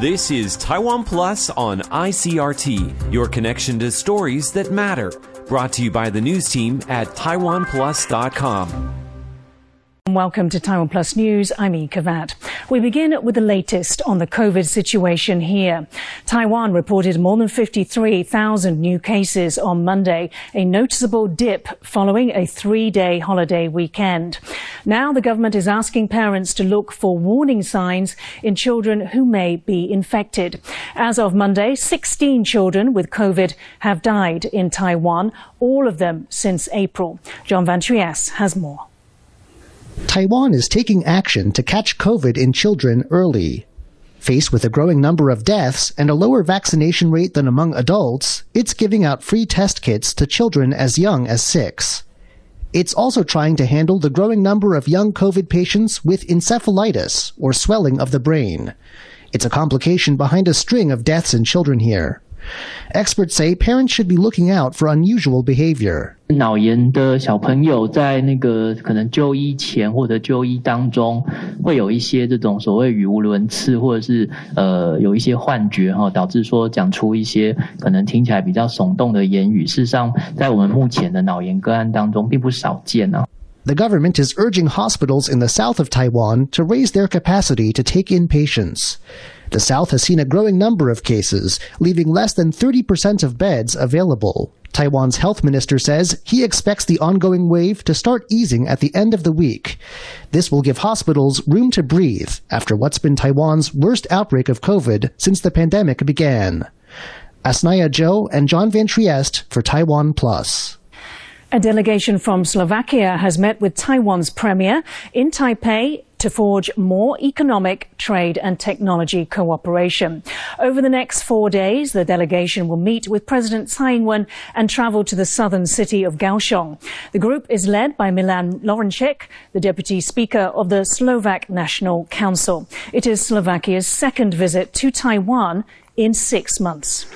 This is Taiwan Plus on ICRT, your connection to stories that matter. Brought to you by the news team at TaiwanPlus.com. Welcome to Taiwan Plus News. I'm Ian Kavat. We begin with the latest on the COVID situation here. Taiwan reported more than 53,000 new cases on Monday, a noticeable dip following a three-day holiday weekend. Now the government is asking parents to look for warning signs in children who may be infected. As of Monday, 16 children with COVID have died in Taiwan, all of them since April. John Van Trieste has more. Taiwan is taking action to catch COVID in children early. Faced with a growing number of deaths and a lower vaccination rate than among adults, it's giving out free test kits to children as young as six. It's also trying to handle the growing number of young COVID patients with encephalitis, or swelling of the brain. It's a complication behind a string of deaths in children here. Experts say parents should be looking out for unusual behavior. 脑炎的小朋友在那个可能就医前或者就医当中，会有一些这种所谓语无伦次，或者是呃有一些幻觉哈，导致说讲出一些可能听起来比较耸动的言语。事实上，在我们目前的脑炎个案当中，并不少见啊。The government is urging hospitals in the south of Taiwan to raise their capacity to take in patients. The South has seen a growing number of cases, leaving less than 30% of beds available. Taiwan's health minister says he expects the ongoing wave to start easing at the end of the week. This will give hospitals room to breathe after what's been Taiwan's worst outbreak of COVID since the pandemic began. Asnaya Zhou and John Van Trieste for Taiwan Plus. A delegation from Slovakia has met with Taiwan's premier in Taipei to forge more economic, trade and technology cooperation. Over the next four days, the delegation will meet with President Tsai Ing-wen and travel to the southern city of Kaohsiung. The group is led by Milan Laurenčík, the deputy speaker of the Slovak National Council. It is Slovakia's second visit to Taiwan in six months.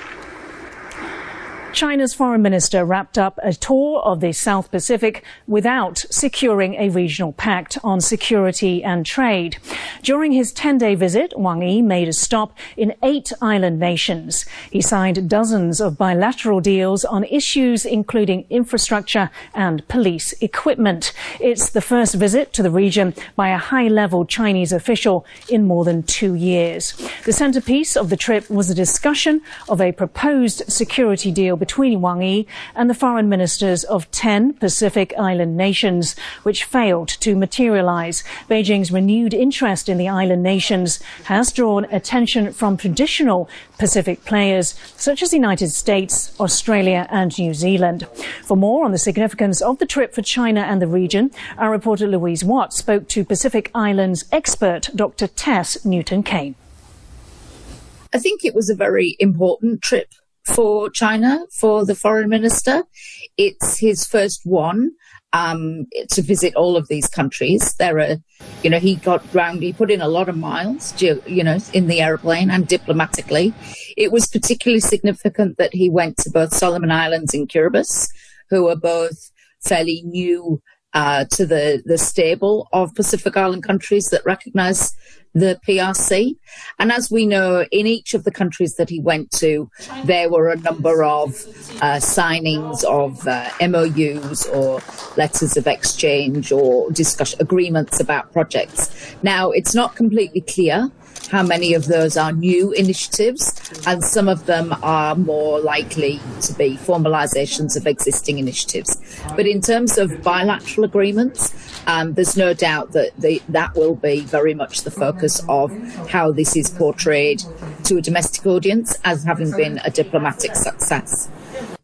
China's foreign minister wrapped up a tour of the South Pacific without securing a regional pact on security and trade. During his 10 day visit, Wang Yi made a stop in eight island nations. He signed dozens of bilateral deals on issues including infrastructure and police equipment. It's the first visit to the region by a high level Chinese official in more than two years. The centerpiece of the trip was a discussion of a proposed security deal between Wang Yi and the foreign ministers of 10 Pacific Island nations, which failed to materialize. Beijing's renewed interest in the island nations has drawn attention from traditional Pacific players such as the United States, Australia and New Zealand. For more on the significance of the trip for China and the region, our reporter Louise Watt spoke to Pacific Islands expert Dr. Tess Newton Cain. I think it was a very important trip for China for the foreign minister. It's his first one um, to visit all of these countries. There are, you know, he got round, he put in a lot of miles, you know, in the aeroplane and diplomatically. It was particularly significant that he went to both Solomon Islands and Kiribati, who are both fairly new uh, to the, the stable of Pacific Island countries that recognize the PRC. And as we know, in each of the countries that he went to, there were a number of uh, signings of uh, MOUs or letters of exchange or discussion agreements about projects. Now, it's not completely clear how many of those are new initiatives, and some of them are more likely to be formalizations of existing initiatives. But in terms of bilateral agreements, um, there's no doubt that the, that will be very much the focus of how this is portrayed to a domestic audience as having been a diplomatic success.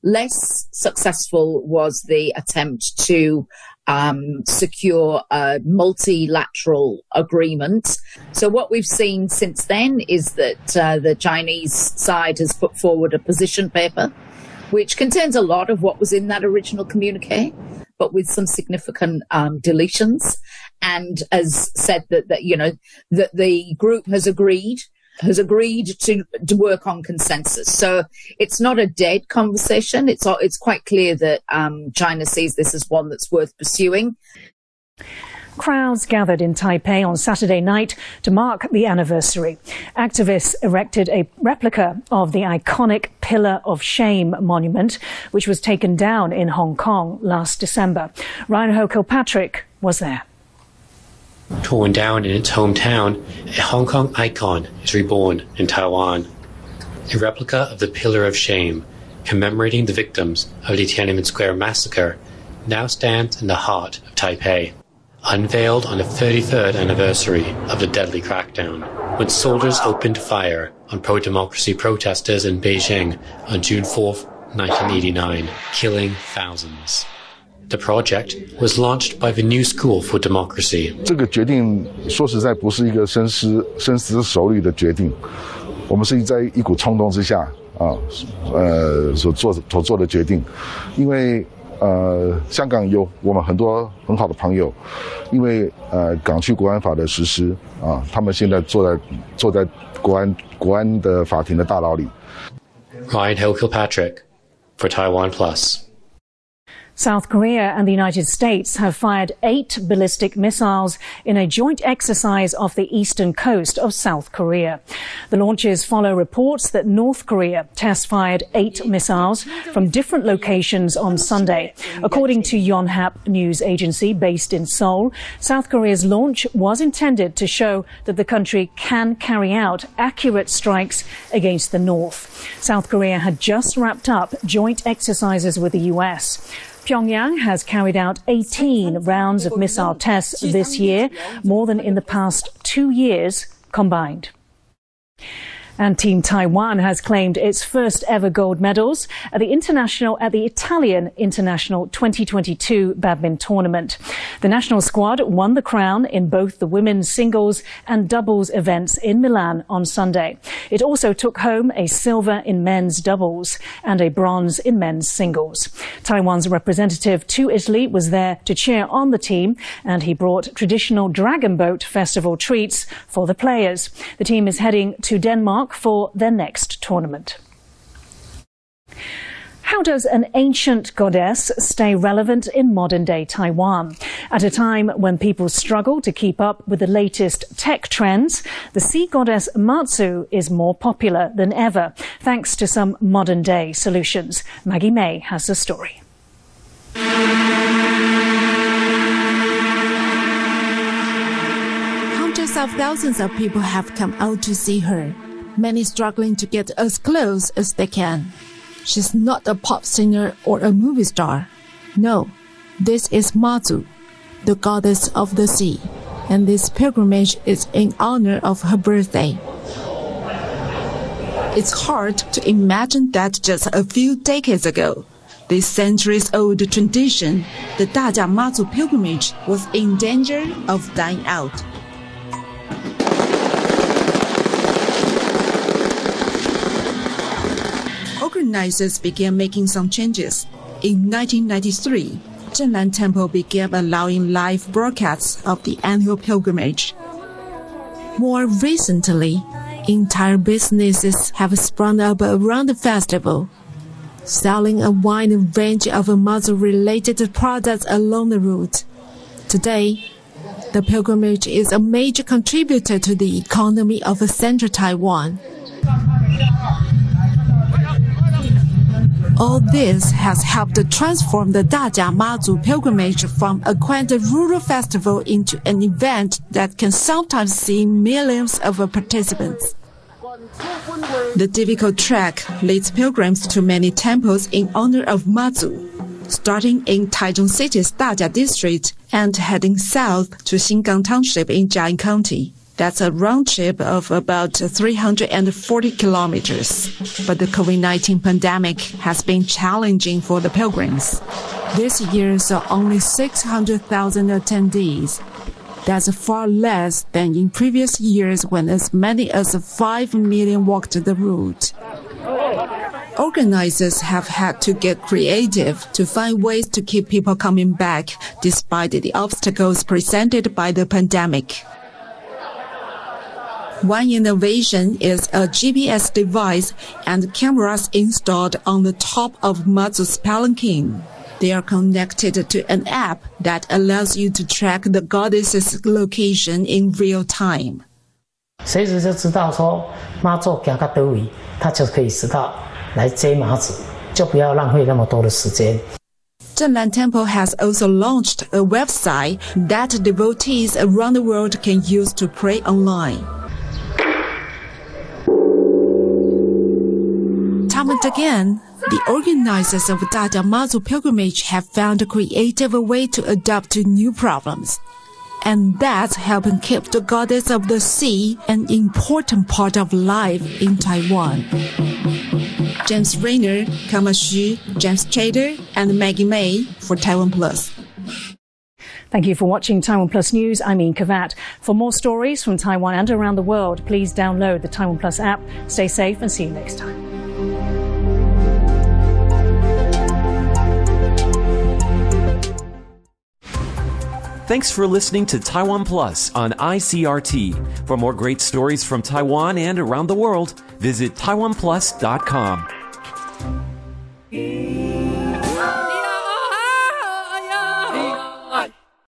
Less successful was the attempt to um, secure a multilateral agreement. So what we've seen since then is that uh, the Chinese side has put forward a position paper, which contains a lot of what was in that original communique, but with some significant um, deletions. And as said that, that you know that the group has agreed has agreed to, to work on consensus. So it's not a dead conversation. It's it's quite clear that um, China sees this as one that's worth pursuing. Crowds gathered in Taipei on Saturday night to mark the anniversary. Activists erected a replica of the iconic Pillar of Shame monument, which was taken down in Hong Kong last December. Ryan Kilpatrick was there. Torn down in its hometown, a Hong Kong icon is reborn in Taiwan. A replica of the Pillar of Shame, commemorating the victims of the Tiananmen Square massacre, now stands in the heart of Taipei. Unveiled on the 33rd anniversary of the deadly crackdown, when soldiers opened fire on pro democracy protesters in Beijing on June 4, 1989, killing thousands. The project was launched by the New School for Democracy. 这个决定说实在不是一个深思深思熟虑的决定，我们是在一股冲动之下啊，呃，所做所做的决定，因为。呃，香港有我们很多很好的朋友，因为呃港区国安法的实施啊，他们现在坐在坐在国安国安的法庭的大牢里。Ryan Ho Kilpatrick for Taiwan Plus。South Korea and the United States have fired eight ballistic missiles in a joint exercise off the eastern coast of South Korea. The launches follow reports that North Korea test fired eight missiles from different locations on Sunday. According to Yonhap news agency based in Seoul, South Korea's launch was intended to show that the country can carry out accurate strikes against the North. South Korea had just wrapped up joint exercises with the US. Pyongyang has carried out 18 rounds of missile tests this year, more than in the past two years combined. And Team Taiwan has claimed its first ever gold medals at the international at the Italian International 2022 badminton tournament. The national squad won the crown in both the women's singles and doubles events in Milan on Sunday. It also took home a silver in men's doubles and a bronze in men's singles. Taiwan's representative to Italy was there to cheer on the team and he brought traditional dragon boat festival treats for the players. The team is heading to Denmark for their next tournament. How does an ancient goddess stay relevant in modern day Taiwan? At a time when people struggle to keep up with the latest tech trends, the sea goddess Matsu is more popular than ever, thanks to some modern day solutions. Maggie May has the story. Hundreds of thousands of people have come out to see her, many struggling to get as close as they can. She's not a pop singer or a movie star. No, this is Matsu, the goddess of the sea, and this pilgrimage is in honor of her birthday. It's hard to imagine that just a few decades ago, this centuries old tradition, the Dajia Matsu pilgrimage, was in danger of dying out. Organizers began making some changes. In 1993, Zhenlan Temple began allowing live broadcasts of the annual pilgrimage. More recently, entire businesses have sprung up around the festival, selling a wide range of Matsu-related products along the route. Today, the pilgrimage is a major contributor to the economy of central Taiwan. All this has helped transform the Dajia Matsu pilgrimage from a quaint rural festival into an event that can sometimes see millions of participants. The difficult trek leads pilgrims to many temples in honor of Matsu, starting in Taichung City's Dajia district and heading south to Xingang Township in Chiayi County. That's a round trip of about 340 kilometers. But the COVID-19 pandemic has been challenging for the pilgrims. This year saw only 600,000 attendees. That's far less than in previous years when as many as 5 million walked the route. Organizers have had to get creative to find ways to keep people coming back despite the obstacles presented by the pandemic. One innovation is a GPS device and cameras installed on the top of Matsu's palanquin. They are connected to an app that allows you to track the goddess's location in real time. 随时就知道说妈祖行到哪位，他就可以知道来接马祖，就不要浪费那么多的时间。Zhenlan Temple has also launched a website that devotees around the world can use to pray online. And again, the organizers of Dajia Mazu pilgrimage have found a creative way to adapt to new problems. And that's helping keep the goddess of the sea an important part of life in Taiwan. James Rayner, Kama Xu, James Chater, and Maggie May for Taiwan Plus. Thank you for watching Taiwan Plus News. I'm Ian Kavat. For more stories from Taiwan and around the world, please download the Taiwan Plus app. Stay safe and see you next time. Thanks for listening to Taiwan Plus on ICRT. For more great stories from Taiwan and around the world, visit taiwanplus.com.